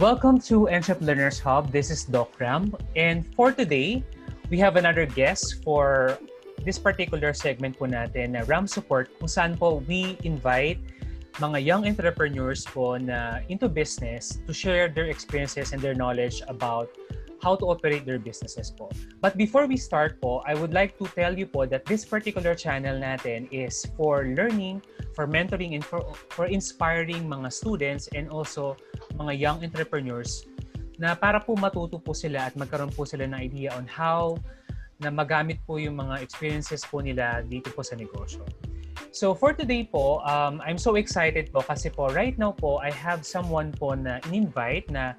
Welcome to Entrepreneurs Hub. This is Doc Ram. And for today, we have another guest for this particular segment po natin na RAM Support kung saan po we invite mga young entrepreneurs po na into business to share their experiences and their knowledge about how to operate their businesses po. But before we start po, I would like to tell you po that this particular channel natin is for learning, for mentoring, and for, for inspiring mga students and also mga young entrepreneurs na para po matuto po sila at magkaroon po sila ng idea on how na magamit po yung mga experiences po nila dito po sa negosyo. So for today po, um, I'm so excited po kasi po right now po I have someone po na in-invite na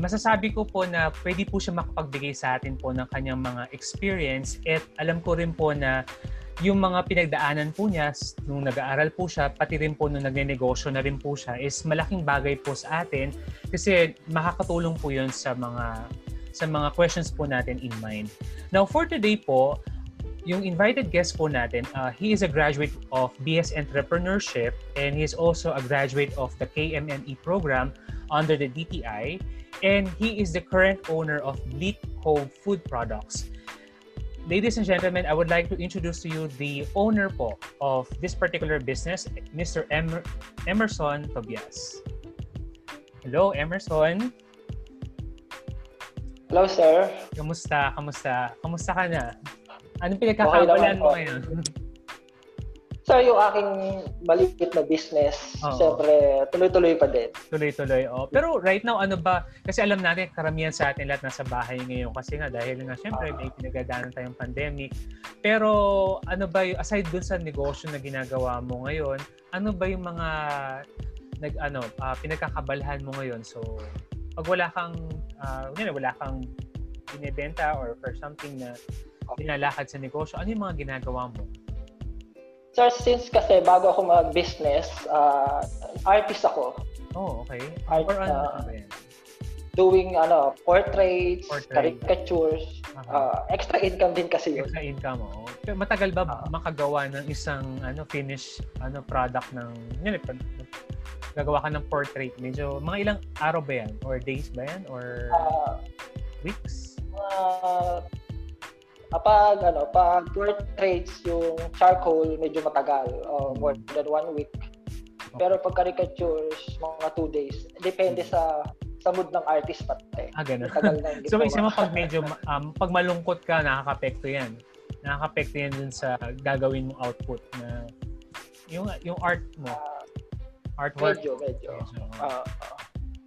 masasabi ko po na pwede po siya makapagbigay sa atin po ng kanyang mga experience at alam ko rin po na yung mga pinagdaanan po niya nung nag-aaral po siya, pati rin po nung nagne-negosyo na rin po siya is malaking bagay po sa atin kasi makakatulong po yun sa mga sa mga questions po natin in mind. Now for today po, yung invited guest po natin, uh, he is a graduate of BS Entrepreneurship and he is also a graduate of the KMME program under the DTI and he is the current owner of Bleak Home Food Products. Ladies and gentlemen, I would like to introduce to you the owner po of this particular business, Mr. Emer- Emerson Tobias. Hello, Emerson. Hello, sir. Kamusta? Kamusta? Kamusta ka na? Anong pinagkakabalan mo ngayon? Sir, yung aking maliit na business, Oo. siyempre, tuloy-tuloy pa din. Tuloy-tuloy, oh. Pero right now, ano ba? Kasi alam natin, karamihan sa atin lahat nasa bahay ngayon. Kasi nga, dahil nga, siyempre, may pinagdaanan tayong pandemic. Pero, ano ba, yung, aside dun sa negosyo na ginagawa mo ngayon, ano ba yung mga nag ano uh, pinagkakabalahan mo ngayon so pag wala kang uh, yun, wala kang binebenta or for something na nilalakad sa negosyo ano yung mga ginagawa mo Sir, since kasi bago ako mag-business, uh, artist ako. Oh, okay. Art, Or ano uh, ba yan? Doing ano, portraits, Portrait. caricatures, uh-huh. uh, extra income din kasi yun. Extra income, oh. Pero matagal ba uh-huh. makagawa ng isang ano finish ano product ng yun, gagawa ka ng portrait medyo mga ilang araw ba yan or days ba yan or uh, weeks uh, Kapag ano, pag portraits yung charcoal medyo matagal, uh, more than one week. Pero pag caricatures, mga two days. Depende sa sa mood ng artist pati. Ah, ganun. so, isa mo pag medyo, um, pag malungkot ka, nakaka-apekto yan. Nakaka-apekto yan dun sa gagawin mong output na yung yung art mo. Uh, artwork. Medyo, medyo. medyo. Uh, uh,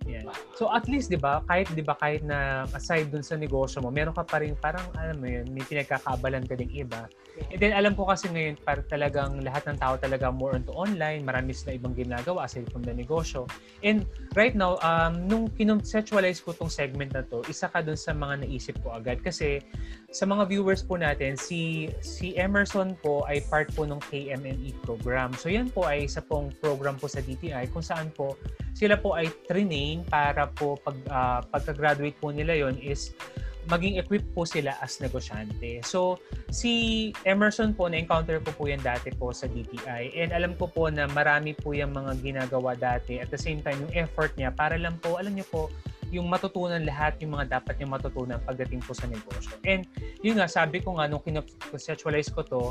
yan. So at least 'di ba, kahit 'di ba kahit na aside dun sa negosyo mo, meron ka pa rin parang alam mo 'yun, may pinagkakaabalan ka ding iba. And then alam ko kasi ngayon para talagang lahat ng tao talaga more into online, marami sila ibang ginagawa aside from the negosyo. And right now, um, nung kinonceptualize ko tong segment na to, isa ka dun sa mga naisip ko agad kasi sa mga viewers po natin, si si Emerson po ay part po ng KMNE program. So yan po ay isa pong program po sa DTI kung saan po sila po ay training para po pag uh, pagka-graduate po nila yon is maging equipped po sila as negosyante. So, si Emerson po, na-encounter ko po yan dati po sa DTI. And alam ko po na marami po yung mga ginagawa dati. At the same time, yung effort niya para lang po, alam niyo po, yung matutunan lahat yung mga dapat yung matutunan pagdating po sa negosyo. And yun nga, sabi ko nga, nung conceptualize ko to,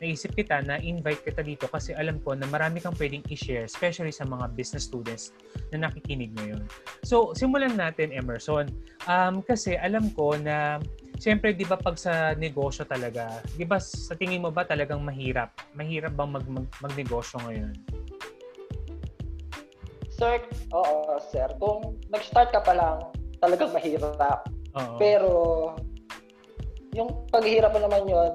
naisip kita na invite kita dito kasi alam ko na marami kang pwedeng i-share, especially sa mga business students na nakikinig ngayon. So, simulan natin, Emerson. Um, kasi alam ko na Siyempre, 'di ba pag sa negosyo talaga, 'di ba sa tingin mo ba talagang mahirap? Mahirap bang mag, mag magnegosyo ngayon? Sir, oo, sir. Kung nag-start ka pa lang, talagang mahirap. Oo. Pero, yung paghihirap mo naman yon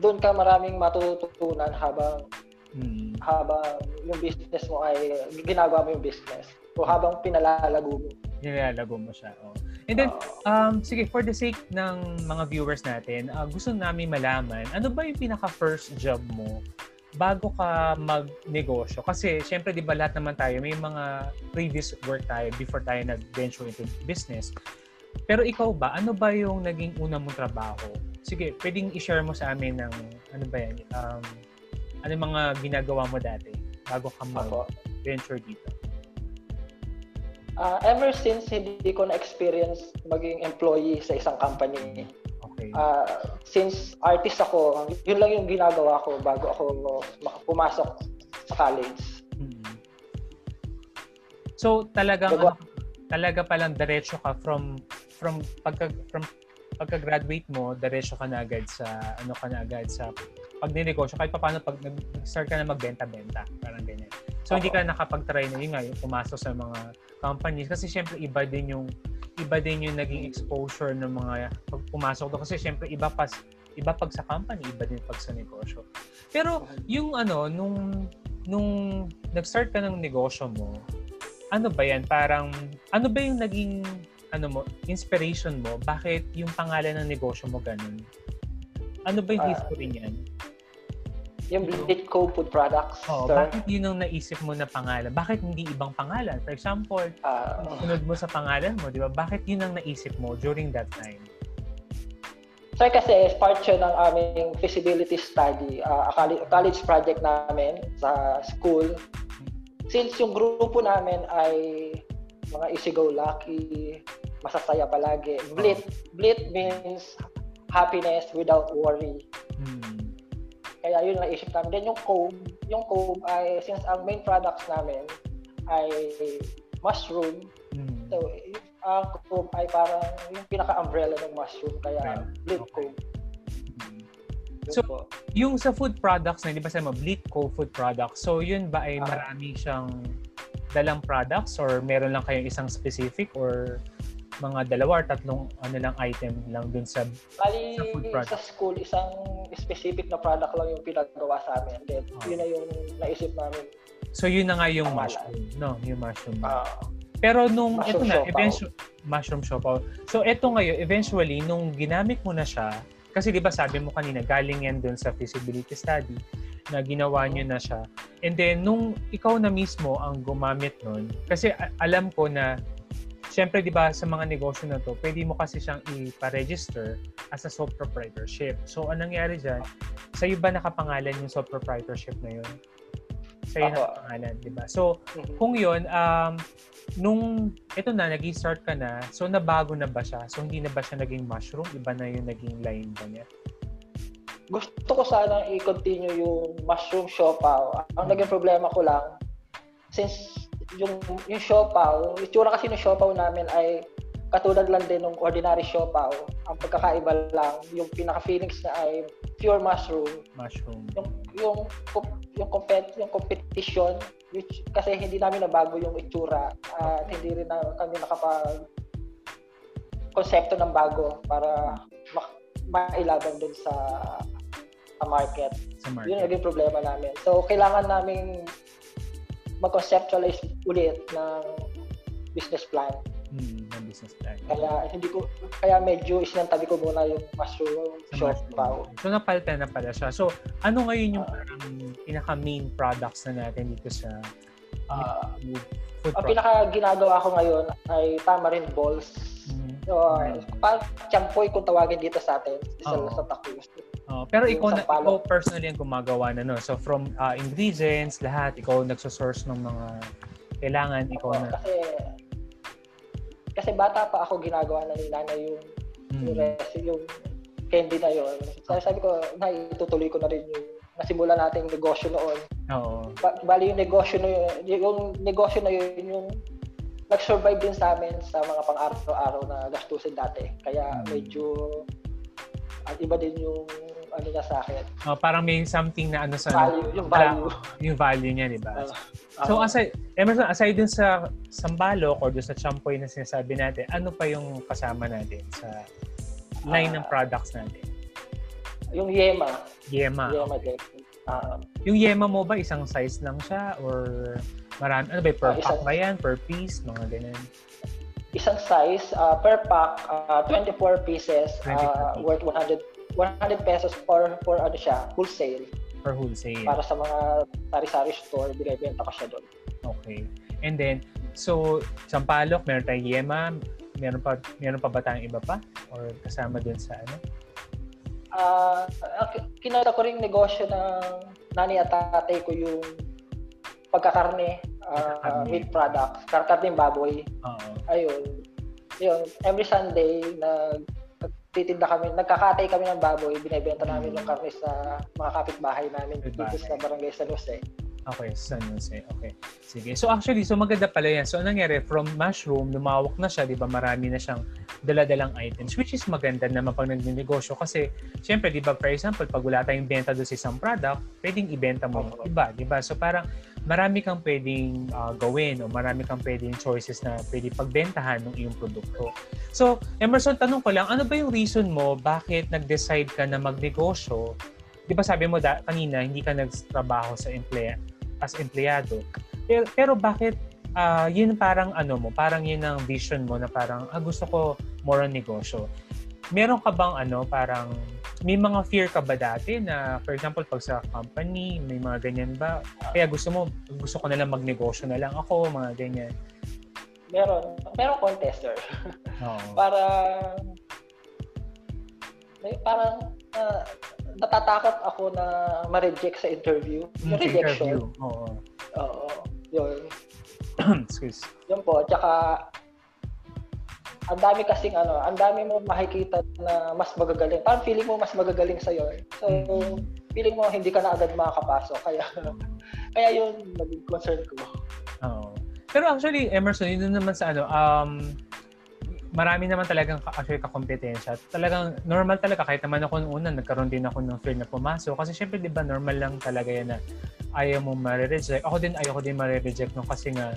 doon ka maraming matututunan habang hmm. habang yung business mo ay ginagawa mo yung business o habang pinalalago mo. Pinalalago mo siya. Oh. And then, um, sige, for the sake ng mga viewers natin, uh, gusto namin malaman, ano ba yung pinaka-first job mo bago ka magnegosyo. Kasi syempre 'di ba lahat naman tayo may mga previous work tayo before tayo nag-venture into business. Pero ikaw ba, ano ba yung naging una mong trabaho? Sige, pwedeng i-share mo sa amin ng ano ba yan? Um, ano mga ginagawa mo dati bago ka mag-venture dito? Uh, ever since hindi ko na-experience maging employee sa isang company. Okay. Uh, since artist ako, yun lang yung ginagawa ko bago ako pumasok sa college. Hmm. So talagang ano, talaga palang diretso ka from from pagka from pagka-graduate mo, diretso ka na agad sa ano ka na agad sa pagninegosyo kahit paano pag nag-start ka na magbenta-benta, parang. So, hindi ka nakapag-try na yun nga, yung pumasok sa mga companies. Kasi syempre, iba din yung iba din yung naging exposure ng mga pag pumasok doon. Kasi syempre, iba pa iba pag sa company, iba din pag sa negosyo. Pero yung ano, nung nung nag-start ka ng negosyo mo, ano ba yan? Parang, ano ba yung naging ano mo, inspiration mo? Bakit yung pangalan ng negosyo mo ganun? Ano ba yung uh, history niyan? Yung Blitco Food Products. Oh, sir. bakit yun ang naisip mo na pangalan? Bakit hindi ibang pangalan? For example, uh, sunod mo sa pangalan mo, di ba? Bakit yun ang naisip mo during that time? Sir, kasi part siya ng aming feasibility study, uh, college project namin sa school. Since yung grupo namin ay mga easy-go-lucky, masasaya palagi. Blit, blit means happiness without worry. Hmm. Kaya yun ang naisip namin. Then yung comb, yung comb ay, since ang main products namin ay mushroom, mm. so ang comb ay parang yung pinaka-umbrella ng mushroom, kaya okay. comb. Mm. So, po. yung sa food products na, di ba sa mga Bleak Co food products, so yun ba ay ah. marami siyang dalang products or meron lang kayong isang specific or mga dalawa or tatlong ano lang item lang dun sa, Bali, sa food product? Sa school, isang specific na product lang yung pinagawa sa amin. Then, oh. yun na yung naisip namin. So, yun na nga yung mushroom, no? Yung mushroom. Uh, Pero nung, ito na, eventually, mushroom siopaw. So, ito ngayon, eventually, nung ginamit mo na siya, kasi di ba sabi mo kanina, galing yan dun sa feasibility study, na ginawa nyo na siya. And then, nung ikaw na mismo ang gumamit nun, kasi alam ko na Siyempre, di ba, sa mga negosyo na to, pwede mo kasi siyang i-register as a sole proprietorship. So, anong nangyari dyan? Sa'yo ba nakapangalan yung sole proprietorship na yun? Sa'yo Ako. nakapangalan, di ba? So, mm-hmm. kung yun, um, nung, ito na, nag start ka na, so nabago na ba siya? So, hindi na ba siya naging mushroom? Iba na yung naging line ba niya? Gusto ko sana i-continue yung mushroom siopaw. Ang naging problema ko lang, since yung yung siopaw, itsura kasi ng siopaw namin ay katulad lang din ng ordinary siopaw. Ang pagkakaiba lang, yung pinaka-feelings niya ay pure mushroom. Mushroom. Yung yung yung compet yung competition which kasi hindi namin nabago yung itsura at hindi rin na kami nakapag konsepto ng bago para ma- mailaban dun sa sa market. Sa market. Yun yung naging problema namin. So, kailangan namin mag-conceptualize ulit ng business plan. Hmm, ng business plan. Kaya hindi ko kaya medyo isinantabi ko muna yung mushroom shop pa. So napalitan na pala siya. So ano ngayon yung uh, parang pinaka main products na natin dito sa uh, food Ang pinaka ginagawa ko ngayon ay tamarind balls. Mm-hmm. So, parang champoy kung tawagin dito sa atin sa, oh. sa Takus. Oh, pero ikaw, na, ikaw personally ang gumagawa na no. So from uh, ingredients, lahat ikaw nagso-source ng mga kailangan ikaw oh, na. Kasi kasi bata pa ako ginagawa na ni nanay yung hmm. yung, yung candy na yon. Sabi, sabi ko, na itutuloy ko na rin yung nasimula nating negosyo noon. Oo. Ba- bali yung negosyo na yun, yung negosyo na yun, yung nag-survive din sa amin sa mga pang-araw-araw na gastusin dati. Kaya hmm. medyo at iba din yung ano niya sa akin. Oh, parang may something na ano sa value, yung value. yung value niya, di ba? Uh, uh, so aside, Emerson, aside dun sa sambalok or dun sa champoy na sinasabi natin, ano pa yung kasama natin sa line uh, ng products natin? Yung Yema. Yema. Yema din. Uh, yung Yema mo ba, isang size lang siya or marami, ano ba, per uh, pack ba yan? Per piece? Mga ganun? Isang size, uh, per pack, uh, 24 pieces, 24 uh, worth 100 100 pesos for for ano siya, wholesale. For wholesale. Para sa mga sari-sari store, binibenta ko siya doon. Okay. And then, so, Sampalok, meron tayong Yema, meron pa, meron pa ba tayong iba pa? Or kasama doon sa ano? Ah, uh, kinata ko ring negosyo ng nani at tatay ko yung pagkakarne. uh, meat products, karkarning baboy. Oo. Ayun. Yun, every Sunday, nag titinda kami, nagkakatay kami ng baboy, binebenta namin yung karne sa mga kapitbahay namin dito sa Barangay San Jose. Okay, San Jose. Okay. Sige. So actually, so maganda pala yan. So anong nangyari? From mushroom, lumawak na siya, di ba? Marami na siyang daladalang items, which is maganda naman pag nag-negosyo. Kasi, syempre, di ba, for example, pag wala tayong benta doon sa isang product, pwedeng ibenta mo yung iba, di ba? So parang, marami kang pwedeng uh, gawin o marami kang pwedeng choices na pwede pagbentahan ng iyong produkto. So, Emerson, tanong ko lang, ano ba yung reason mo bakit nag-decide ka na magnegosyo? Di ba sabi mo da, kanina, hindi ka nagtrabaho sa emplea, as empleyado. Pero, pero bakit uh, yun parang ano mo, parang yun ang vision mo na parang, ah, gusto ko more on negosyo. Meron ka bang ano, parang may mga fear ka ba dati na, for example, pag sa company, may mga ganyan ba? Kaya gusto mo, gusto ko na lang magnegosyo na lang ako, mga ganyan. Meron. Meron contester. Oh. para may parang uh, natatakot ako na ma-reject sa interview. Yung mm, rejection. Oo. Oo. Yun. Excuse. Yun po. Tsaka ang dami kasing ano, ang dami mo makikita na mas magagaling. Parang feeling mo mas magagaling sa iyo. So, mm-hmm. feeling mo hindi ka na agad makakapasok. Kaya kaya yun naging concern ko. Oo. Pero actually, Emerson, yun naman sa ano, um, marami naman talagang actually kakompetensya. Talagang normal talaga kahit naman ako noong una nagkaroon din ako ng fear na pumasok kasi syempre 'di ba normal lang talaga yan na ayaw mo ma-reject. Ako din ayaw ko din ma-reject no kasi nga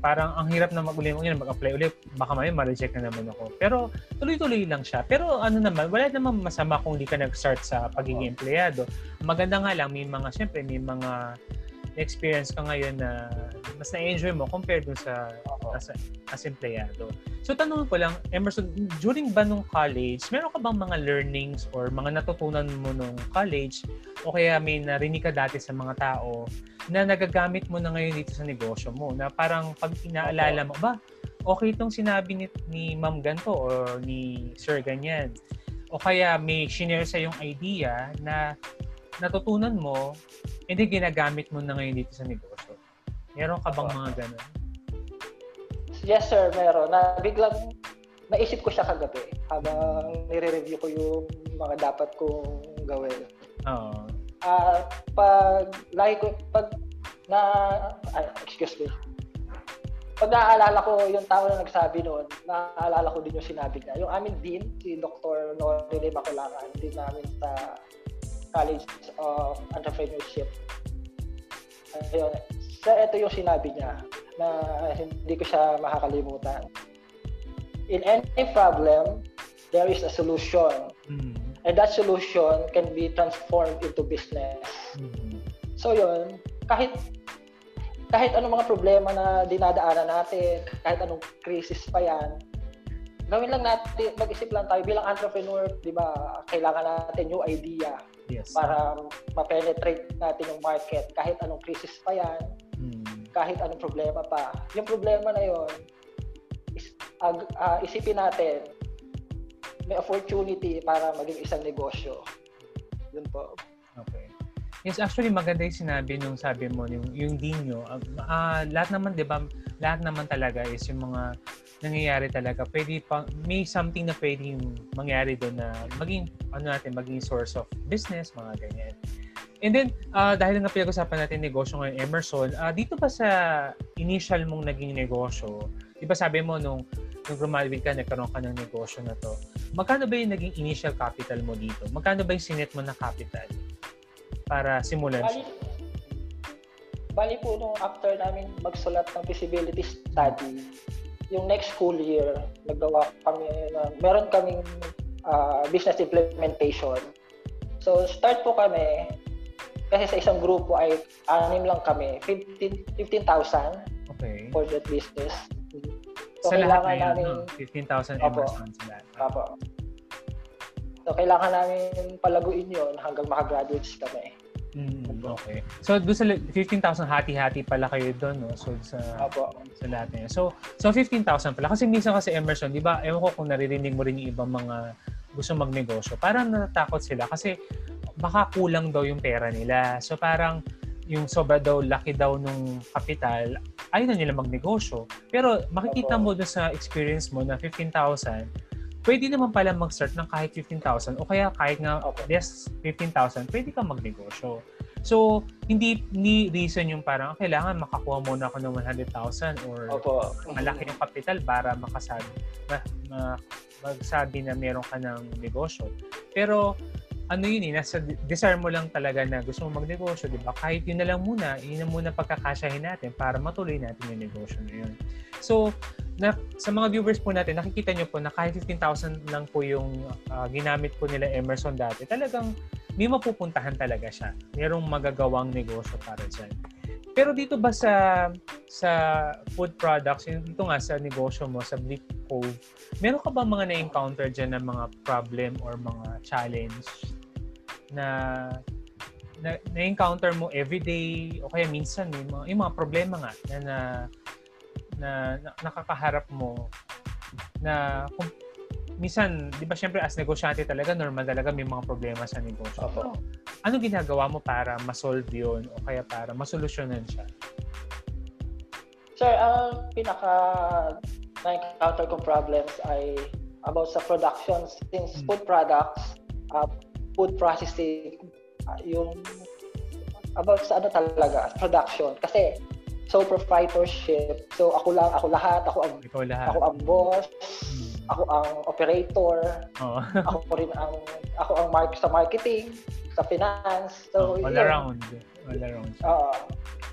parang ang hirap na mag-uli mo mag-apply ulit baka may ma-reject na naman ako. Pero tuloy-tuloy lang siya. Pero ano naman, wala namang masama kung hindi ka nag-start sa pagiging empleyado. Maganda nga lang may mga syempre may mga experience ka ngayon na mas na-enjoy mo compared dun sa as, as empleyado. So tanong ko lang, Emerson, during ba nung college, meron ka bang mga learnings or mga natutunan mo nung college o kaya may narinig ka dati sa mga tao na nagagamit mo na ngayon dito sa negosyo mo na parang pag inaalala mo, ba, okay itong sinabi ni, ni ma'am ganto or ni sir ganyan. O kaya may shinare sa yung idea na natutunan mo hindi ginagamit mo na ngayon dito sa negosyo. Meron ka bang mga ganun? Yes sir, meron. Na biglang naisip ko siya kagabi habang nire-review ko yung mga dapat kong gawin. Oo. Uh, uh, pag lagi ko pag na uh, excuse me. Pag naaalala ko yung tao na nagsabi noon, naaalala ko din yung sinabi niya. Yung aming dean, si Dr. Norile Maculangan, din namin sa College of Entrepreneurship. Ayun. So, ito yung sinabi niya na hindi ko siya makakalimutan. In any problem, there is a solution. Mm-hmm. And that solution can be transformed into business. Mm-hmm. So yun, kahit kahit anong mga problema na dinadaanan natin, kahit anong crisis pa yan, gawin lang natin, mag-isip lang tayo bilang entrepreneur, di ba, kailangan natin new idea yes. para ma-penetrate natin yung market kahit anong crisis pa yan, hmm. kahit anong problema pa. Yung problema na yon is, uh, uh, isipin natin, may opportunity para maging isang negosyo. Yun po. Okay. Yes, actually maganda yung sinabi nung sabi mo, yung, yung din nyo. Uh, uh, lahat naman, di ba, lahat naman talaga is yung mga nangyayari talaga. Pwede pa, may something na pwedeng mangyari doon na maging, ano natin, maging source of business, mga ganyan. And then, uh, dahil nga pinag-usapan natin negosyo ngayon, Emerson, uh, dito ba sa initial mong naging negosyo, di ba sabi mo nung, nung graduate ka, nagkaroon ka ng negosyo na to, magkano ba yung naging initial capital mo dito? Magkano ba yung sinet mo na capital? para simulan siya? Bali po nung after namin magsulat ng feasibility study, yung next school year, nagawa kami, na, meron kaming uh, business implementation. So, start po kami, kasi sa isang grupo ay anim lang kami, 15 15,000 okay. for that business. So, sa lahat na yun, namin, 15,000 Emerson sa lahat. Opo. So, kailangan namin palaguin yon hanggang makagraduates kami. Mm, okay. So, doon sa 15,000 hati-hati pala kayo doon, no? So, sa, Apo. sa lahat niya. So, so 15,000 pala. Kasi minsan kasi Emerson, di ba, ewan ko kung naririnig mo rin yung ibang mga gusto magnegosyo. Parang natatakot sila kasi baka kulang daw yung pera nila. So, parang yung sobra daw, laki daw nung kapital, ayaw na nila magnegosyo. Pero makikita mo doon sa experience mo na 15,000, pwede naman pala mag-start ng kahit 15,000 o kaya kahit nga less 15,000, pwede ka magnegosyo. So, hindi ni reason yung parang kailangan makakuha muna ako ng 100,000 or Opo. malaki yung kapital para makasabi na, na magsabi na meron ka ng negosyo. Pero ano yun eh, nasa desire mo lang talaga na gusto mo magnegosyo, di ba? Kahit yun na lang muna, yun na muna pagkakasyahin natin para matuloy natin yung negosyo na yun. So, na, sa mga viewers po natin, nakikita nyo po na kahit 15,000 lang po yung uh, ginamit po nila Emerson dati, talagang may mapupuntahan talaga siya. Merong magagawang negosyo para dyan. Pero dito ba sa sa food products, dito nga sa negosyo mo, sa Bleak Cove, meron ka ba mga na-encounter dyan ng mga problem or mga challenge na na, na-encounter mo everyday o kaya minsan may mga, yung mga problema nga na, na, na, na nakakaharap mo na kung, minsan, di ba syempre as negosyante talaga, normal talaga may mga problema sa negosyo. Opo. Ano ginagawa mo para ma-solve yun o kaya para masolusyonan siya? Sir, ang pinaka na-encounter kong problems ay about sa production since hmm. food products, uh, food processing, uh, yung about sa ano talaga, production. Kasi so proprietorship. So ako lang, ako lahat, ako ang lahat. ako ang boss. Ako ang operator, oh. ako rin ang ako ang mark sa marketing, sa finance. So oh, all yun. around. All around. Uh,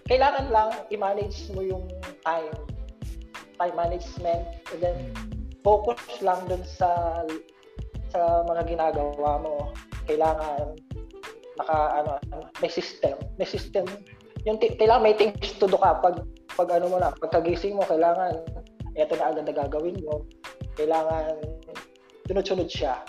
kailangan lang i-manage mo yung time. Time management and then hmm. focus lang dun sa sa mga ginagawa mo kailangan naka ano may system may system yung t- kailangan may things to do ka pag pag ano mo na pagkagising mo kailangan ito na agad na gagawin mo kailangan sunod-sunod siya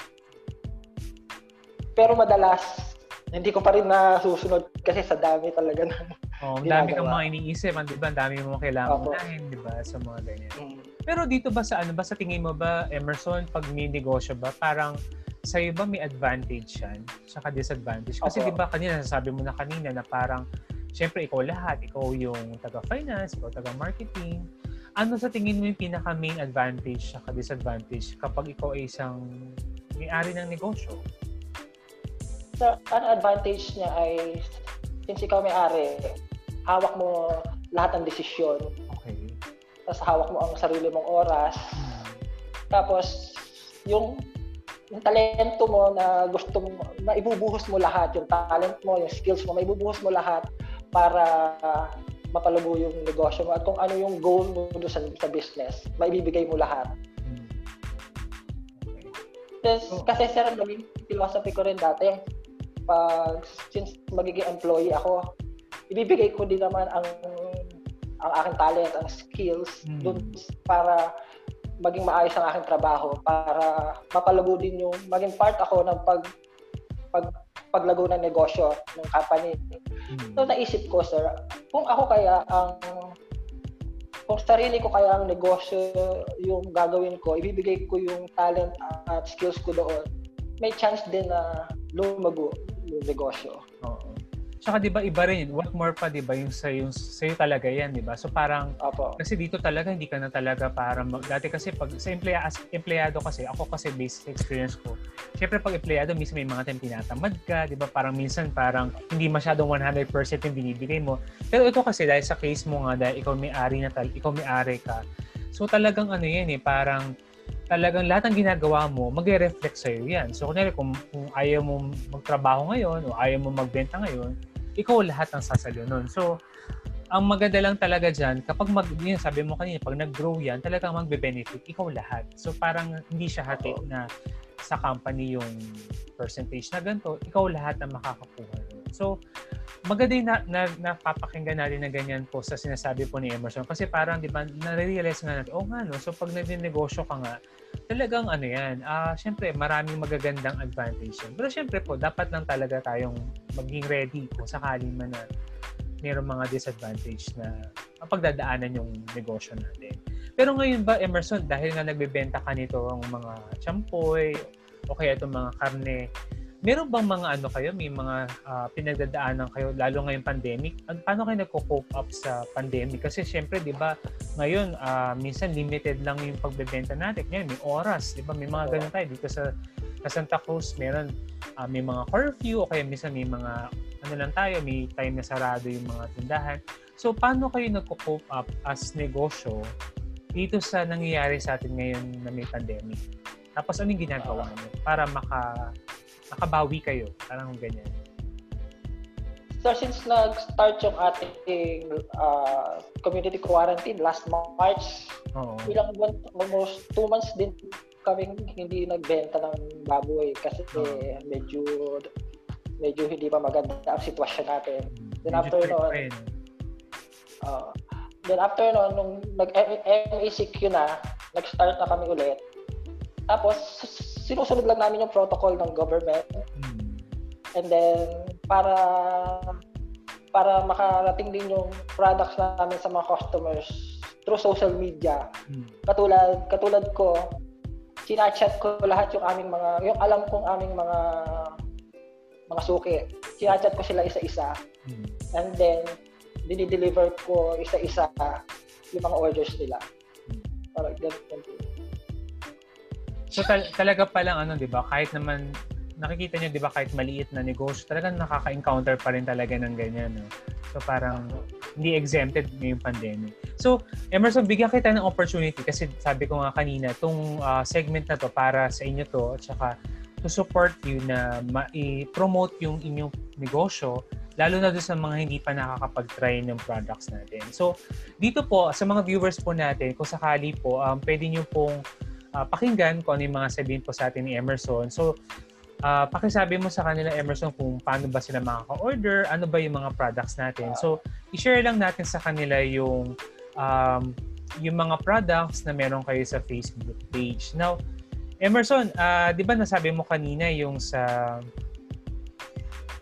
pero madalas hindi ko pa rin nasusunod kasi sa dami talaga na Oh, ang dami kang mga iniisip, di ba? Ang dami mo kailangan Opo. unahin, di ba? Sa mga ganyan. Mm. Pero dito ba sa ano ba sa tingin mo ba Emerson pag may negosyo ba parang sa ba may advantage yan saka disadvantage? Kasi okay. di ba kanina nasasabi mo na kanina na parang syempre ikaw lahat, ikaw yung taga-finance, ikaw taga-marketing. Ano sa tingin mo yung pinaka main advantage saka disadvantage kapag ikaw ay isang may-ari ng negosyo? So, ang advantage niya ay since ikaw may-ari, hawak mo lahat ng desisyon. Okay. Tapos hawak mo ang sarili mong oras. Hmm. Tapos, yung yung talento mo na gusto mo, na ibubuhos mo lahat, yung talent mo, yung skills mo, maibubuhos mo lahat para mapalago yung negosyo mo at kung ano yung goal mo do sa, sa business, maibibigay mo lahat. Hmm. Yes, oh. kasi sir, naging philosophy ko rin dati, pag since magiging employee ako, ibibigay ko din naman ang ang aking talent, ang skills hmm. dun para maging maayos ang aking trabaho para mapalago din yung maging part ako ng pag pag paglago ng negosyo ng company. Mm-hmm. So naisip ko sir, kung ako kaya ang kung sarili ko kaya ang negosyo yung gagawin ko, ibibigay ko yung talent at skills ko doon, may chance din na lumago yung negosyo. Tsaka 'di ba iba rin, what more pa 'di ba yung sa yung sa'yo talaga 'yan, 'di ba? So parang Opo. kasi dito talaga hindi ka na talaga para mag, dati kasi pag sa emplea, as empleyado kasi ako kasi based experience ko. Syempre pag empleyado mismo may mga time tinatamad ka, 'di ba? Parang minsan parang hindi masyadong 100% yung binibigay mo. Pero ito kasi dahil sa case mo nga dahil ikaw may-ari na tal, ikaw may-ari ka. So talagang ano 'yan eh, parang talagang lahat ng ginagawa mo, magre-reflect sa'yo yan. So, kunyari, kung, kung ayaw mo magtrabaho ngayon o ayaw mo magbenta ngayon, ikaw lahat ang sasalo nun. So, ang maganda lang talaga dyan, kapag mag, yun, sabi mo kanina, pag nag-grow yan, talagang magbe-benefit, ikaw lahat. So, parang hindi siya hati na sa company yung percentage na ganito, ikaw lahat ang makakakuha. So, maganda yung na, na, napapakinggan natin na ganyan po sa sinasabi po ni Emerson. Kasi parang, di ba, na-realize nga natin, oh nga, no? So, pag nag-negosyo ka nga, talagang ano yan, uh, syempre maraming magagandang advantage yan. Pero syempre po, dapat lang talaga tayong maging ready kung sakaling man na mayroong mga disadvantage na pagdadaanan yung negosyo natin. Pero ngayon ba, Emerson, dahil nga nagbebenta ka nito ang mga champoy o kaya itong mga karne meron bang mga ano kayo, may mga uh, pinagdadaanan kayo, lalo ngayong pandemic? Paano kayo nagko-cope up sa pandemic? Kasi syempre, di ba, ngayon, uh, minsan limited lang yung pagbebenta natin. Ngayon, may oras, di ba? May mga ganun tayo dito sa, sa Santa Cruz, meron, uh, may mga curfew, o kaya minsan may mga, ano lang tayo, may time na sarado yung mga tindahan. So, paano kayo nagko-cope up as negosyo dito sa nangyayari sa atin ngayon na may pandemic? Tapos anong ginagawa niyo para maka nakabawi kayo? Parang ganyan. So since nag-start yung ating uh, community quarantine last March, Oo. ilang buwan, almost two months din kami hindi nagbenta ng baboy kasi Oo. medyo medyo hindi pa maganda ang sitwasyon natin. Hmm. Then medyo after noon, uh, then after noon, nung nag-MECQ na, nag-start na kami ulit, tapos, sinusunod lang namin yung protocol ng government. Hmm. And then, para para makarating din yung products namin sa mga customers through social media. Hmm. Katulad katulad ko, sinachat ko lahat yung aming mga yung alam kong aming mga mga suki. Sinachat ko sila isa-isa. Hmm. And then dinideliver ko isa-isa yung mga orders nila. Para ganun. So tal- talaga pa lang ano, 'di ba? Kahit naman nakikita niyo 'di ba kahit maliit na negosyo, talagang nakaka-encounter pa rin talaga ng ganyan, no. So parang hindi exempted ngayong pandemic. So Emerson, bigyan kita ng opportunity kasi sabi ko nga kanina, tong uh, segment na to para sa inyo to at saka to support you na ma-promote yung inyong negosyo lalo na doon sa mga hindi pa nakakapag-try ng products natin. So, dito po, sa mga viewers po natin, kung sakali po, um, pwede nyo pong uh, pakinggan kung ano yung mga sabihin po sa atin ni Emerson. So, uh, pakisabi mo sa kanila, Emerson, kung paano ba sila makaka-order, ano ba yung mga products natin. So, i-share lang natin sa kanila yung um, yung mga products na meron kayo sa Facebook page. Now, Emerson, uh, di ba nasabi mo kanina yung sa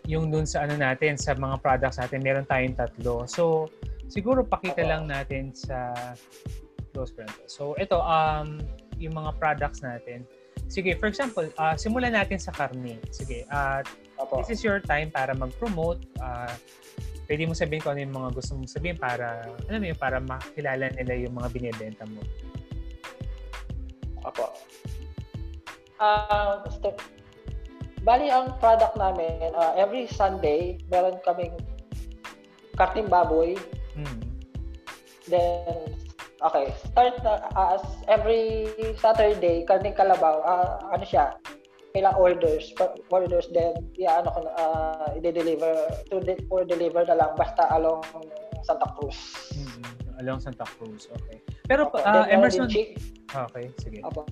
yung dun sa ano natin, sa mga products natin, meron tayong tatlo. So, siguro pakita lang natin sa close friend. So, ito, um, yung mga products natin. Sige, for example, uh, simulan natin sa karne. Sige, uh, this is your time para mag-promote. Uh, pwede mo sabihin kung ano yung mga gusto mong sabihin para, ano mo yun, para makilala nila yung mga binibenta mo. Apo. Uh, step. Bali, ang product namin, uh, every Sunday, meron kaming karting baboy. Hmm. Then, Okay, start na uh, as every Saturday, karning kalabaw, uh, ano siya, kailang orders, orders then yeah, ano ko uh, i-deliver to de- for deliver na lang basta along Santa Cruz. Mm-hmm. Along Santa Cruz, okay. Pero okay. Uh, Emerson chi- Okay, sige. Apo.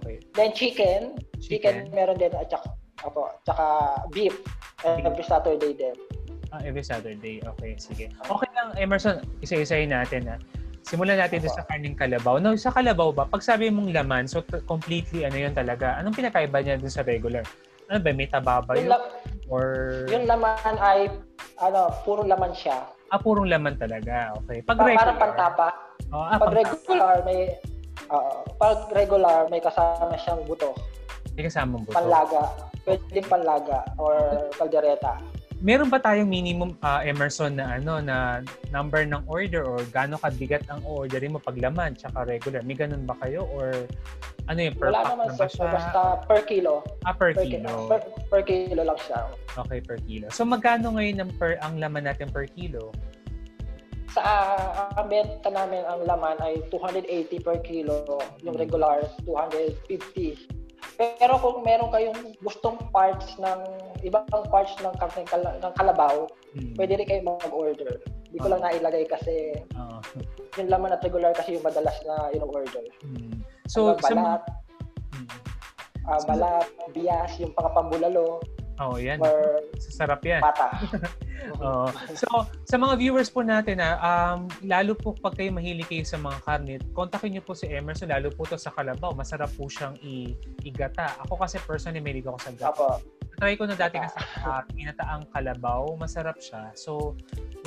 Okay. Then chicken, chicken, chicken meron din at saka, apo, tsaka beef, beef. every Saturday din. Ah, every Saturday. Okay, sige. Okay lang, Emerson, isa-isahin natin ha. Simulan natin doon sa karning kalabaw. No, sa kalabaw ba, pag sabi mong laman, so t- completely ano yun talaga, anong pinakaiba niya dun sa regular? Ano ba, may taba ba yun? La- or... Yung laman ay, ano, puro laman siya. Ah, purong laman talaga. Okay. Pag pa- regular... Parang pantapa. Oh, ah, pag regular, may... Uh, pag regular, may kasama siyang buto. May kasamang buto. Panlaga. Pwede panlaga or kaldereta meron ba tayong minimum uh, Emerson na ano na number ng order or gaano kabigat ang orderin mo pag laman tsaka regular? May ganun ba kayo or ano yung per Wala pack naman, na ba siya? Basta per kilo. Ah, per, per kilo. Per, per kilo lang siya. Okay, per kilo. So magkano ngayon ang per ang laman natin per kilo? Sa uh, ang benta namin ang laman ay 280 per kilo, yung regular 250. Pero kung meron kayong gustong parts ng ibang parts ng karne ng kalabaw, hmm. pwede rin kayo mag-order. Hindi ko lang ah. nailagay kasi uh, yung laman at regular kasi yung madalas na in-order. Hmm. So, ano, balat, sa... hmm. uh, balat, bias, yung pangapambulalo, Oh, yan. Or Sarap yan. Pata. oh. So, sa mga viewers po natin, ah, um, lalo po pag kayo mahilig kayo sa mga karne, kontakin niyo po si Emerson, lalo po to sa Kalabaw. Masarap po siyang i- igata. Ako kasi personally, mahilig ako sa gata. Apo. Try ko na dati kasi uh, ginataang kalabaw, masarap siya. So,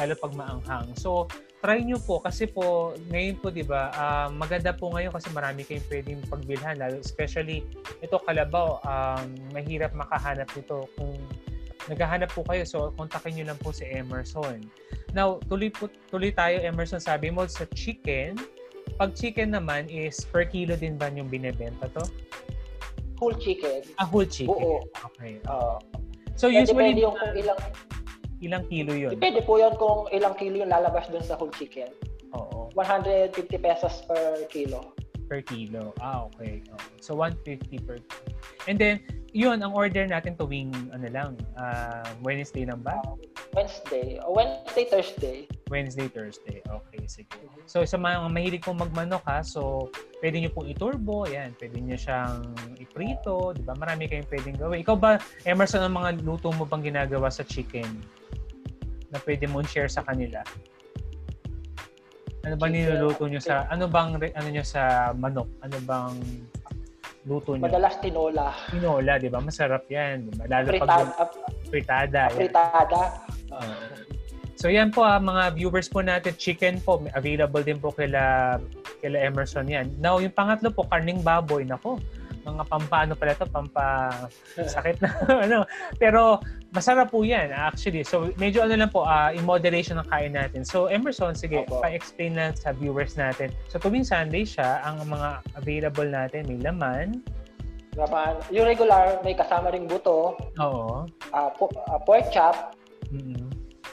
lalo pag maanghang. So, try nyo po kasi po, ngayon po, di ba, uh, maganda po ngayon kasi marami kayong pwedeng pagbilhan. Lalo, especially, ito kalabaw, um, mahirap makahanap nito kung naghahanap po kayo. So, kontakin nyo lang po si Emerson. Now, tuloy, po, tuloy tayo, Emerson, sabi mo sa chicken, pag chicken naman is per kilo din ba yung binebenta to? whole chicken. Ah, whole chicken. Buo. Okay. Uh, so usually depende yung kung ilang ilang kilo 'yun. Depende po 'yon kung ilang kilo yung lalabas doon sa whole chicken. Oo. 150 pesos per kilo. Per kilo. Ah, okay. okay. So 150 per And then yun ang order natin tuwing ano lang uh, Wednesday lang ba? Wednesday. O Wednesday, Thursday. Wednesday, Thursday. Okay, sige. So sa mga mahilig pong magmanok ha, so pwede niyo pong iturbo, yan. Pwede niyo siyang iprito, di ba? Marami kayong pwedeng gawin. Ikaw ba, Emerson, ang mga luto mo bang ginagawa sa chicken na pwede mo share sa kanila? Ano ba niluluto niyo sa ano bang ano niyo sa manok? Ano bang luto niyo? Madalas tinola. Tinola, 'di ba? Masarap 'yan, 'di ba? Lalo fritada, pag fritada. Fritada. Uh, so yan po ah, mga viewers po natin, chicken po, available din po kila kila Emerson yan. Now, yung pangatlo po, karning baboy. Nako, mga pampaano pala to pampa sakit na ano. Pero masarap po yan actually. So medyo ano lang po, uh, in moderation ang kain natin. So Emerson, sige, Opo. pa-explain lang sa viewers natin. So tuwing Sunday siya, ang mga available natin, may laman, laman. Yung regular, may kasama ring buto. Oo. Uh, po, uh, pork chop. Mm-hmm.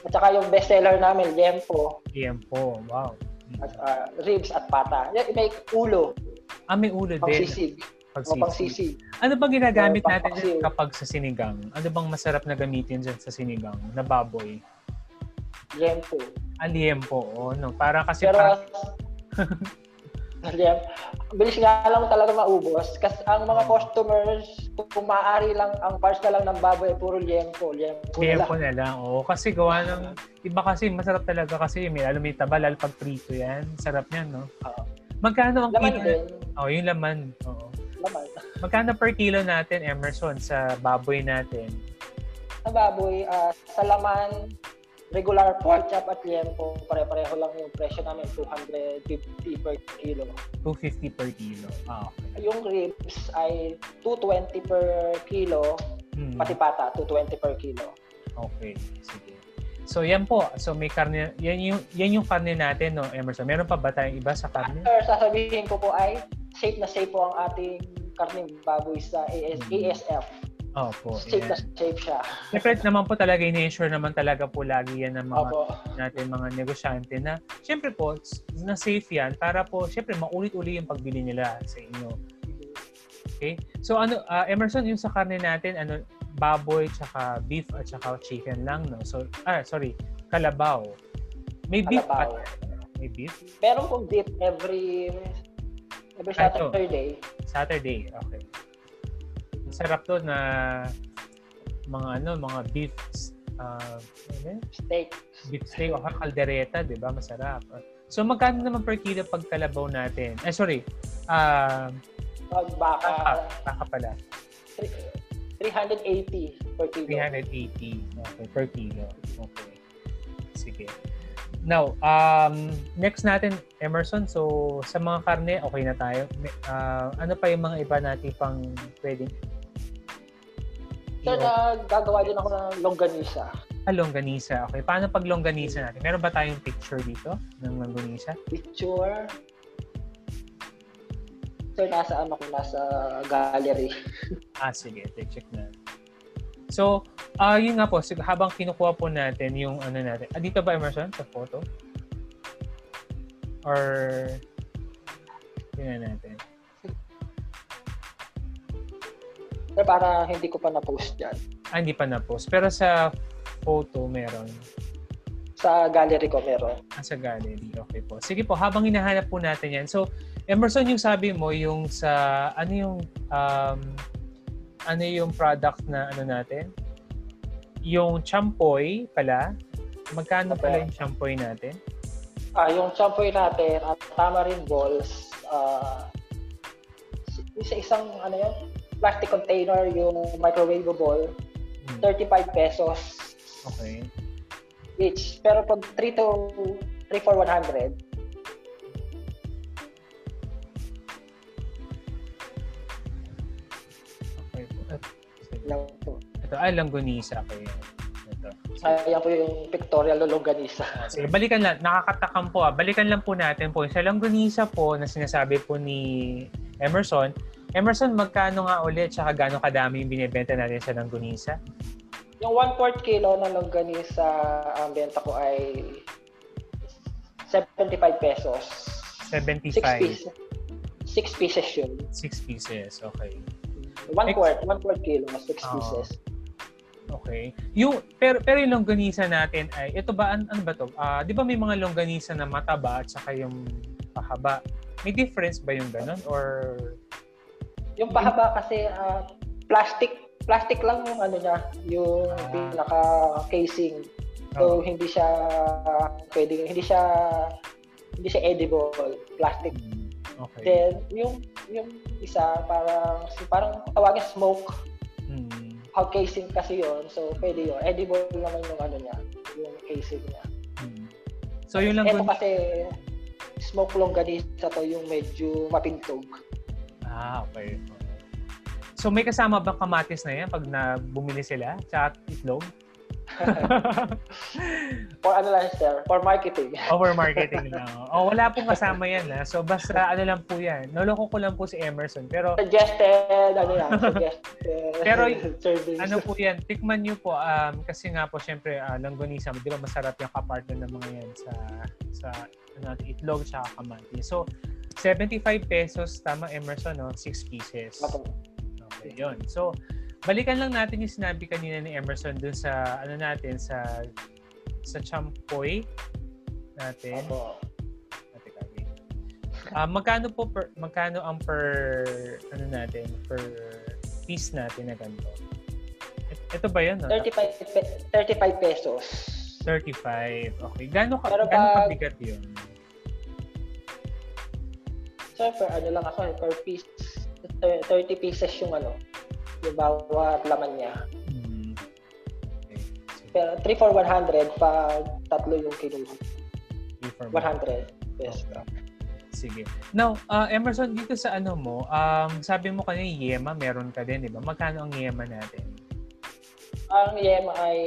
At saka yung bestseller namin, liempo. Liempo, wow. At, uh, ribs at pata. May ulo. Ah, may ulo pang din. Sisig. Sisig. Ano bang ginagamit natin dyan kapag sa sinigang? Ano bang masarap na gamitin dyan sa sinigang na baboy? Liempo. Ah, liempo. Oh, no. Para kasi... Pero, para... Liam, bilis nga lang talaga maubos. Kasi ang mga customers, kung maaari lang, ang parts na lang ng baboy, puro liempo. Liempo, liempo na lang. Oo, kasi gawa ng, iba kasi masarap talaga kasi may alam may taba, lalo pag prito yan. Sarap niyan, no? Oo. Magkano ang laman kilo? Din. Oh, yung laman. Oo. Laman. Magkano per kilo natin, Emerson, sa baboy natin? Sa baboy, uh, sa laman, regular pork chop at liempo, pare-pareho lang yung presyo namin, 250 per kilo. 250 per kilo. Ah, okay. Yung ribs ay 220 per kilo, hmm. pati pata, 220 per kilo. Okay, sige. So yan po. So may karne, yan yung yan yung karne natin no, Emerson. Meron pa ba tayong iba sa karne? Sir, sasabihin ko po ay safe na safe po ang ating karne baboy sa AS, hmm. ASF. Opo. Safe yeah. na safe siya. Siyempre naman po talaga, in-ensure naman talaga po lagi yan ng mga Opo. natin mga negosyante na siyempre po, na safe yan para po, siyempre maulit-uli yung pagbili nila sa inyo. Okay? So ano, uh, Emerson, yung sa karne natin, ano, baboy, tsaka beef, at tsaka chicken lang, no? So, ah, sorry, kalabaw. May beef kalabaw. May beef? Meron pong beef every every Saturday. Saturday, okay. Sarap to na mga ano, mga beef uh, ano? steak. Beef steak o kaldereta, 'di ba? Masarap. So magkano naman per kilo pag kalabaw natin? Eh sorry. Uh, pag baka, baka, baka pala. 380 per kilo. 380 okay, per kilo. Okay. Sige. Now, um, next natin, Emerson, so sa mga karne, okay na tayo. Uh, ano pa yung mga iba natin pang pwedeng Sir, na gagawa din ako ng longganisa. Ah, longganisa. Okay. Paano pag longganisa natin? Meron ba tayong picture dito ng longganisa? Picture? Sir, nasa ano ko, nasa gallery. ah, sige. Check na. So, uh, yun nga po, habang kinukuha po natin yung ano natin. Ah, dito ba, Emerson, sa photo? Or, tingnan natin. Sir, para hindi ko pa na-post yan. Ah, hindi pa na-post. Pero sa photo, meron. Sa gallery ko, meron. Ah, sa gallery. Okay po. Sige po, habang hinahanap po natin yan. So, Emerson, yung sabi mo, yung sa, ano yung, um, ano yung product na ano natin? Yung champoy pala. Magkano okay. pala yung champoy natin? Ah, yung champoy natin at tamarind balls, uh, isa isang ano yan, plastic container, yung microwavable, 35 pesos. Okay. Each. Pero pag 3 to 3 for 100, lang. Ito, ay, langgonisa kayo. Ito. Sayang po yung pictorial longganisa. Sige, balikan lang. Nakakatakam po ah. Balikan lang po natin po. Sa langgonisa po na sinasabi po ni Emerson, Emerson, magkano nga ulit tsaka gaano kadami yung binibenta natin sa langgonisa? Yung 1 quart kilo ng longganisa, ang benta ko ay 75 pesos. 75. 6 pieces. 6 pieces yun. 6 pieces. Okay. 1 Ex- quart, 1 quart kilo, 6 Oo. pieces. Okay. Yung pero pero yung longganisa natin ay ito ba an, ano ba to? Ah, 'di ba may mga longganisa na mataba at saka yung pahaba? May difference ba yung ganun or Yung pahaba kasi ah, plastic plastic lang yung ano niya, yung Ah. pinaka casing. Oh. So hindi siya pwedeng hindi siya hindi siya edible, plastic. Okay. Then yung yung isa parang parang tawagin smoke Hmm. hog casing kasi yon so pwede yun edible naman yung ano niya yung casing niya Hmm. So yung ito langgon kasi smoke longganisa to yung medyo mapintog Ah, okay. So may kasama bang kamatis na yan pag na bumili sila? Tsaka itlog? for ano lang sir for marketing Over marketing lang. Oh, wala pong kasama yan ha. So basta ano lang po yan. Noloko ko lang po si Emerson. Pero suggested ano yan suggested Pero, service ano po yan, tikman nyo po um, kasi nga po syempre uh, langgonisa, di ba masarap yung kapartner ng mga yan sa sa ano, itlog tsaka kamatis. So 75 pesos tama Emerson no, 6 pieces. Ako. Okay, yun. So balikan lang natin yung sinabi kanina ni Emerson dun sa ano natin sa sa champoy natin. Ate Kami. Ah, magkano po per, magkano ang per ano natin per piece natin na ganito? Ito ba 'yan? No? 35 pe- 35 pesos 35. Okay. Gaano ka Pero gaano pag- kabigat 'yun? so per ano lang ako per piece thir- 30 pieces yung ano yung bawat laman niya Hmm. Okay. Pero 3 for 100 pag tatlo yung kinuha Three for 100 pesos Sige. Now, ah, Emerson, dito sa ano mo, um, sabi mo kanina yema, meron ka din, di ba? Magkano ang yema natin? Ang yema ay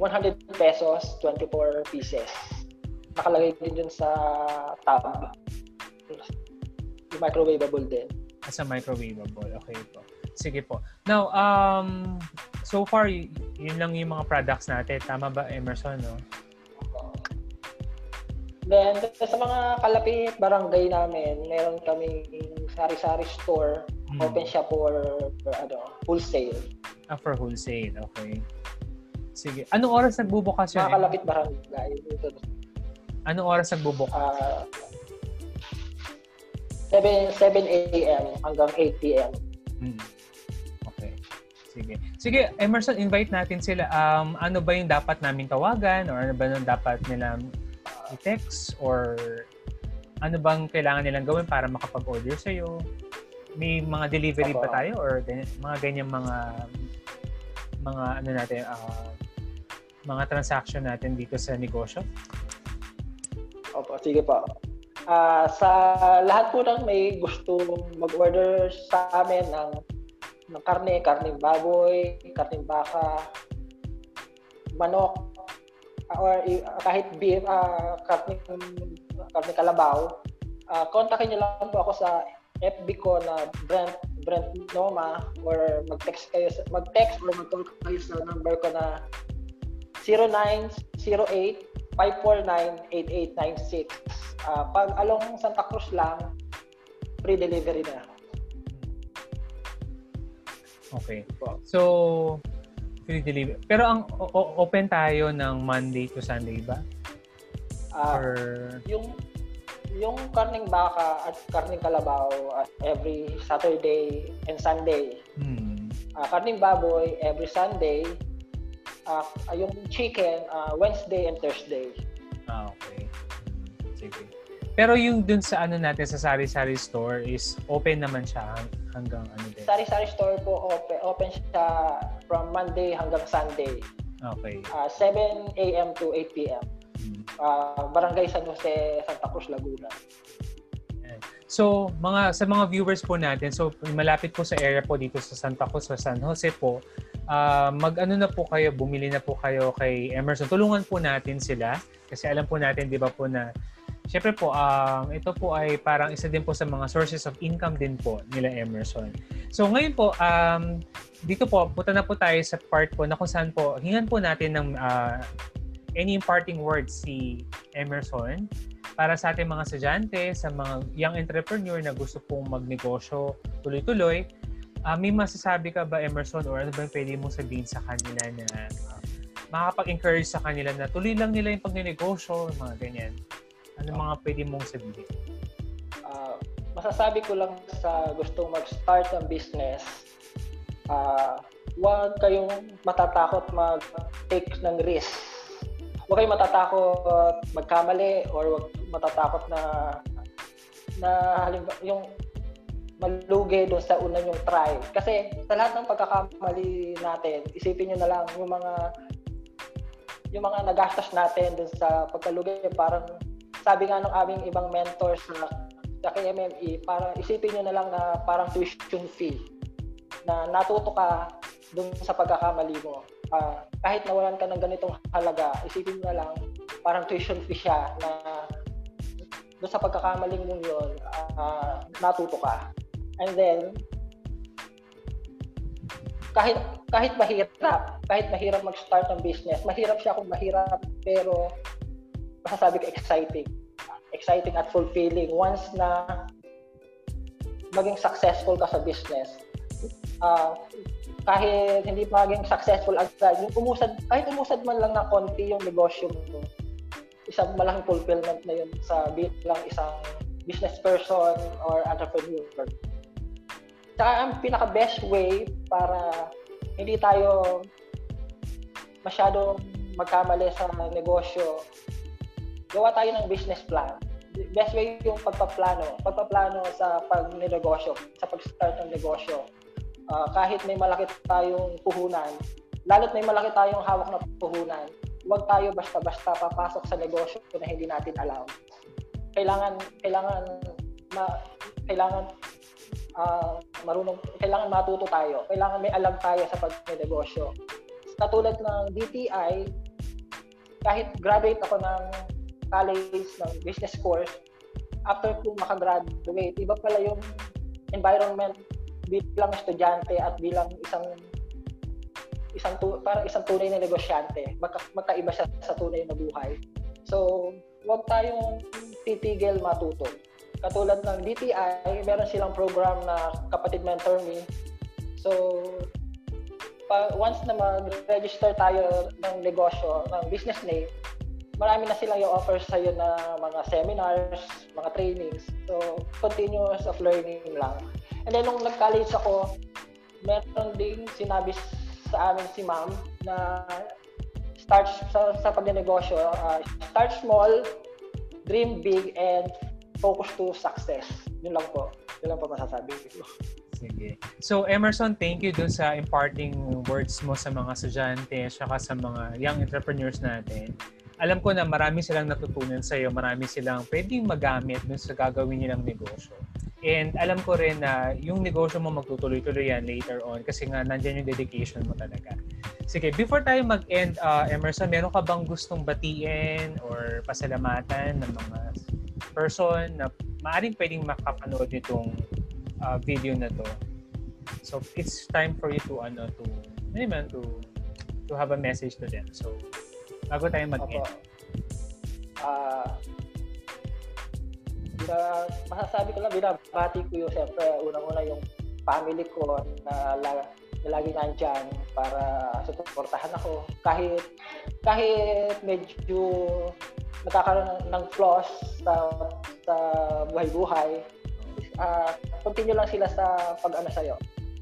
100 pesos, 24 pieces. Nakalagay din dun sa tab. Yung microwavable din. As a microwavable. Okay po. Sige po. Now, um, so far, yun lang yung mga products natin. Tama ba, Emerson, no? Then, sa mga kalapit barangay namin, meron kaming sari-sari store. Hmm. Open siya for, for ano, wholesale. Ah, for wholesale. Okay. Sige. Anong oras nagbubukas yun? Mga kalapit barangay. Anong oras nagbubukas? ah 7, 7 a.m. hanggang 8 p.m. Hmm. Okay. Sige. Sige, Emerson, invite natin sila. Um, ano ba yung dapat naming tawagan? Or ano ba yung dapat nilang i-text? Or ano bang kailangan nilang gawin para makapag-order sa'yo? May mga delivery ba Opo. tayo? Or mga ganyan mga mga ano natin, ah, mga transaction natin dito sa negosyo? Opo, sige po. Ah, sa lahat po ng may gusto mag-order sa amin ng, ng karne, karning baboy, karning baka, manok, or i- kahit beef, ah, karning, karning kalabaw, ah, kontakin niyo lang po ako sa FB ko na Brent Brent Noma or mag-text kayo sa, mag-text or mag-call kayo sa number ko na 0908 549-8896. Ah, pag along Santa Cruz lang, free delivery na. Okay. So, free delivery. Pero ang o- open tayo ng Monday to Sunday ba? Ah, Or yung yung karning baka at karning kalabaw at every Saturday and Sunday. hmm, Ah, karning baboy every Sunday. Ah, yung chicken ah, Wednesday and Thursday. Ah, okay. Sige. Pero yung dun sa ano natin sa sari-sari store is open naman siya hang- hanggang ano din. Sari-sari store po open, open siya from Monday hanggang Sunday. Okay. Uh, 7 a.m. to 8 p.m. Uh, Barangay San Jose, Santa Cruz, Laguna. So, mga sa mga viewers po natin, so malapit po sa area po dito sa Santa Cruz, sa San Jose po, uh, mag-ano na po kayo, bumili na po kayo kay Emerson. Tulungan po natin sila kasi alam po natin, di ba po na Siyempre po, um, ito po ay parang isa din po sa mga sources of income din po nila Emerson. So ngayon po, um, dito po, punta na po tayo sa part po na kung saan po, hingan po natin ng uh, any imparting words si Emerson para sa ating mga estudyante, sa mga young entrepreneur na gusto pong magnegosyo tuloy-tuloy. Uh, may masasabi ka ba, Emerson, or ano ba pwede mong sabihin sa kanila na uh, makakapag-encourage sa kanila na tuloy lang nila yung pagnenegosyo, mga ganyan? Ano mga pwede mong sabihin? Uh, masasabi ko lang sa gustong mag-start ng business, uh, huwag kayong matatakot mag-take ng risk. Huwag kayong matatakot magkamali or huwag matatakot na na halimbawa yung malugi doon sa una yung try. Kasi sa lahat ng pagkakamali natin, isipin nyo na lang yung mga yung mga nagastos natin doon sa pagkalugi, parang sabi nga ng aming ibang mentors sa, sa KMME, parang isipin nyo na lang na parang tuition fee na natuto ka dun sa pagkakamali mo. Uh, kahit nawalan ka ng ganitong halaga, isipin mo na lang parang tuition fee siya na dun sa pagkakamaling mo yun, uh, natuto ka. And then, kahit kahit mahirap, kahit mahirap mag-start ng business, mahirap siya kung mahirap, pero masasabi ko exciting. Exciting at fulfilling once na maging successful ka sa business. Uh, kahit hindi maging successful agad, yung umusad, kahit umusad man lang ng konti yung negosyo mo, isang malaking fulfillment na yun sa bilang isang business person or entrepreneur. Saka ang pinaka-best way para hindi tayo masyadong magkamali sa negosyo gawa tayo ng business plan. Best way yung pagpaplano. Pagpaplano sa pag-negosyo, sa pag-start ng negosyo. Uh, kahit may malaki tayong puhunan, lalo't may malaki tayong hawak na puhunan, huwag tayo basta-basta papasok sa negosyo na hindi natin alam. Kailangan, kailangan, ma, kailangan uh, marunong, kailangan matuto tayo. Kailangan may alam tayo sa pag-negosyo. Katulad ng DTI, kahit graduate ako ng college ng business course, after ko makagraduate, iba pala yung environment bilang estudyante at bilang isang isang tu, parang isang tunay na negosyante. Magka, magkaiba siya sa tunay na buhay. So, huwag tayong titigil matuto. Katulad ng DTI, meron silang program na Kapatid Mentor Me. So, pa, once na mag-register tayo ng negosyo, ng business name, marami na silang yung offer sa iyo na mga seminars, mga trainings. So, continuous of learning lang. And then, nung nag-college ako, meron ding sinabi sa amin si ma'am na start sa, sa pagnegosyo, uh, start small, dream big, and focus to success. Yun lang po. Yun lang po masasabi ko. Sige. So Emerson, thank you dun sa imparting words mo sa mga estudyante at sa mga young entrepreneurs natin alam ko na marami silang natutunan sa iyo, marami silang pwedeng magamit dun sa gagawin nilang negosyo. And alam ko rin na yung negosyo mo magtutuloy-tuloy yan later on kasi nga nandiyan yung dedication mo talaga. Sige, before tayo mag-end, uh, Emerson, meron ka bang gustong batiin or pasalamatan ng mga person na maaaring pwedeng makapanood nitong uh, video na to? So, it's time for you to, ano, to, ano man, to, to have a message to them. So, Bago tayo mag-end. Ah, uh, masasabi ko lang, binabati ko yung siyempre, unang-una yung family ko na, na lagi nandyan para suportahan ako. Kahit kahit medyo nagkakaroon ng, flaws sa, sa buhay-buhay, uh, continue lang sila sa pag-ano sa'yo,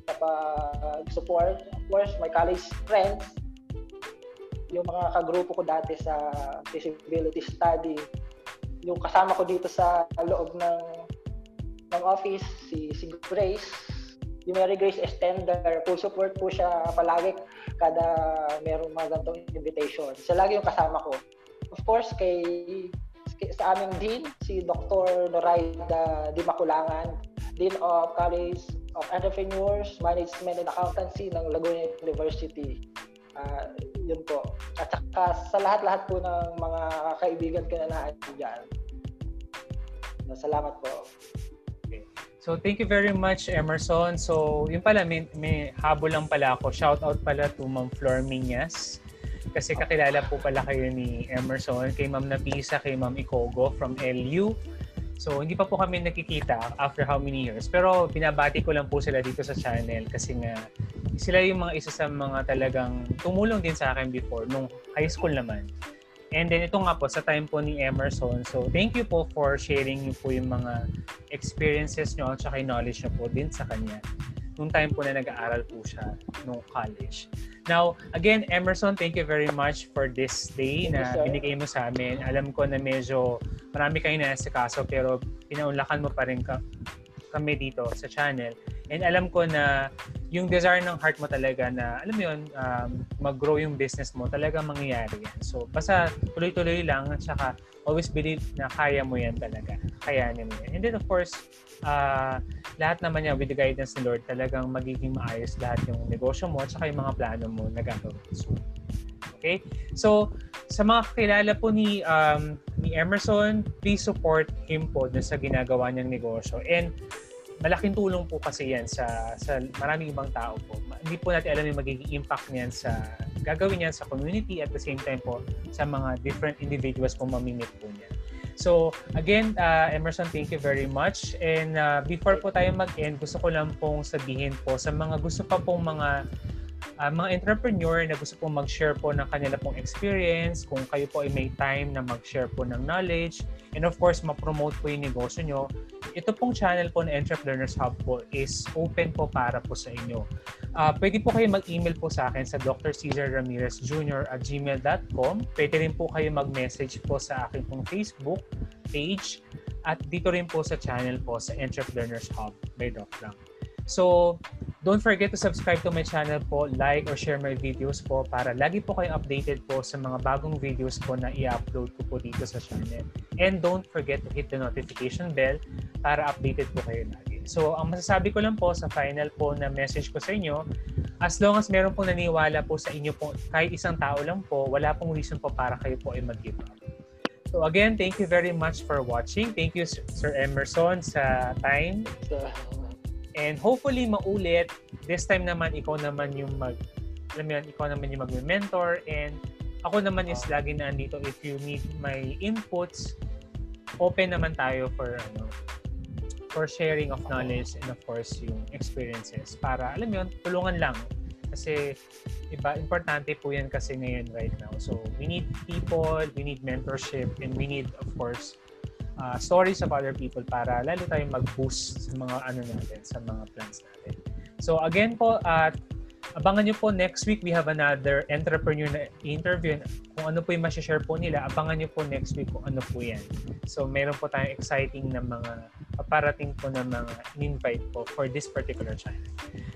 sa pag-support. Of course, my college friends, yung mga kagrupo ko dati sa feasibility study, yung kasama ko dito sa loob ng ng office, si, si Grace, yung Mary Grace Extender, full support po siya palagi kada merong mga ganitong invitation. Siya lagi yung kasama ko. Of course, kay, sa aming dean, si Dr. Noraida Dimakulangan, Dean of College of Entrepreneurs, Management and Accountancy ng Laguna University. Uh, yun po. At saka sa lahat-lahat po ng mga kaibigan ko na nandiyan. Salamat po. So, thank you very much, Emerson. So, yun pala, may, may habol lang pala ako. Shout out pala to Ma'am Flor Minyas. Kasi kakilala po pala kayo ni Emerson, kay Ma'am Napisa, kay Ma'am Ikogo from LU. So, hindi pa po kami nakikita after how many years. Pero, binabati ko lang po sila dito sa channel kasi nga, sila yung mga isa sa mga talagang tumulong din sa akin before, nung high school naman. And then ito nga po sa time po ni Emerson. So thank you po for sharing niyo po yung mga experiences niyo at saka yung knowledge niyo po din sa kanya nung time po na nag-aaral po siya nung college. Now, again, Emerson, thank you very much for this day na binigay mo sa amin. Alam ko na medyo marami kayong kaso pero pinaunlakan mo pa rin ka, kami dito sa channel. And alam ko na yung desire ng heart mo talaga na, alam mo yun, um, mag-grow yung business mo, talaga mangyayari yan. So, basta tuloy-tuloy lang at saka always believe na kaya mo yan talaga. Kayanin mo yan. And then, of course, uh, lahat naman yan with the guidance ni Lord, talagang magiging maayos lahat yung negosyo mo at saka yung mga plano mo na gagawin. So, okay? So, sa mga kakilala po ni um, ni Emerson, please support him po sa ginagawa niyang negosyo. And malaking tulong po kasi yan sa, sa maraming ibang tao po. Hindi po natin alam yung magiging impact niyan sa gagawin niyan sa community at the same time po sa mga different individuals po mamimit po niya. So, again, uh, Emerson, thank you very much. And uh, before po tayo mag-end, gusto ko lang pong sabihin po sa mga gusto pa pong mga uh, mga entrepreneur na gusto pong mag-share po ng kanila pong experience, kung kayo po ay may time na mag-share po ng knowledge, and of course, ma-promote po yung negosyo nyo, ito pong channel po na Entrepreneurs Hub po is open po para po sa inyo. Uh, pwede po kayo mag-email po sa akin sa Dr. Cesar Ramirez Jr. at gmail.com. Pwede rin po kayo mag-message po sa akin pong Facebook page at dito rin po sa channel po sa Entrepreneurs Hub by Doc Lang. So, don't forget to subscribe to my channel po, like or share my videos po para lagi po kayong updated po sa mga bagong videos po na i-upload ko po dito sa channel. And don't forget to hit the notification bell para updated po kayo lagi. So, ang masasabi ko lang po sa final po na message ko sa inyo, as long as meron pong naniwala po sa inyo po, kahit isang tao lang po, wala pong reason po para kayo po ay mag-give up. So again, thank you very much for watching. Thank you, Sir Emerson, sa time. And hopefully maulit, this time naman ikaw naman yung mag alam mo yun, ikaw naman yung magme-mentor and ako naman is lagi na andito if you need my inputs open naman tayo for ano for sharing of knowledge and of course yung experiences. Para alam mo yun tulungan lang. Kasi iba importante po yan kasi ngayon right now. So we need people we need mentorship and we need of course uh, stories of other people para lalo tayong mag-boost sa mga ano natin, sa mga plans natin. So again po, at abangan nyo po next week, we have another entrepreneur na interview. Kung ano po yung share po nila, abangan nyo po next week kung ano po yan. So meron po tayong exciting na mga paparating po na mga invite po for this particular channel.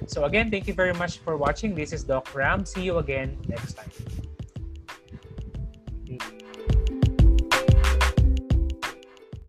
So again, thank you very much for watching. This is Doc Ram. See you again next time.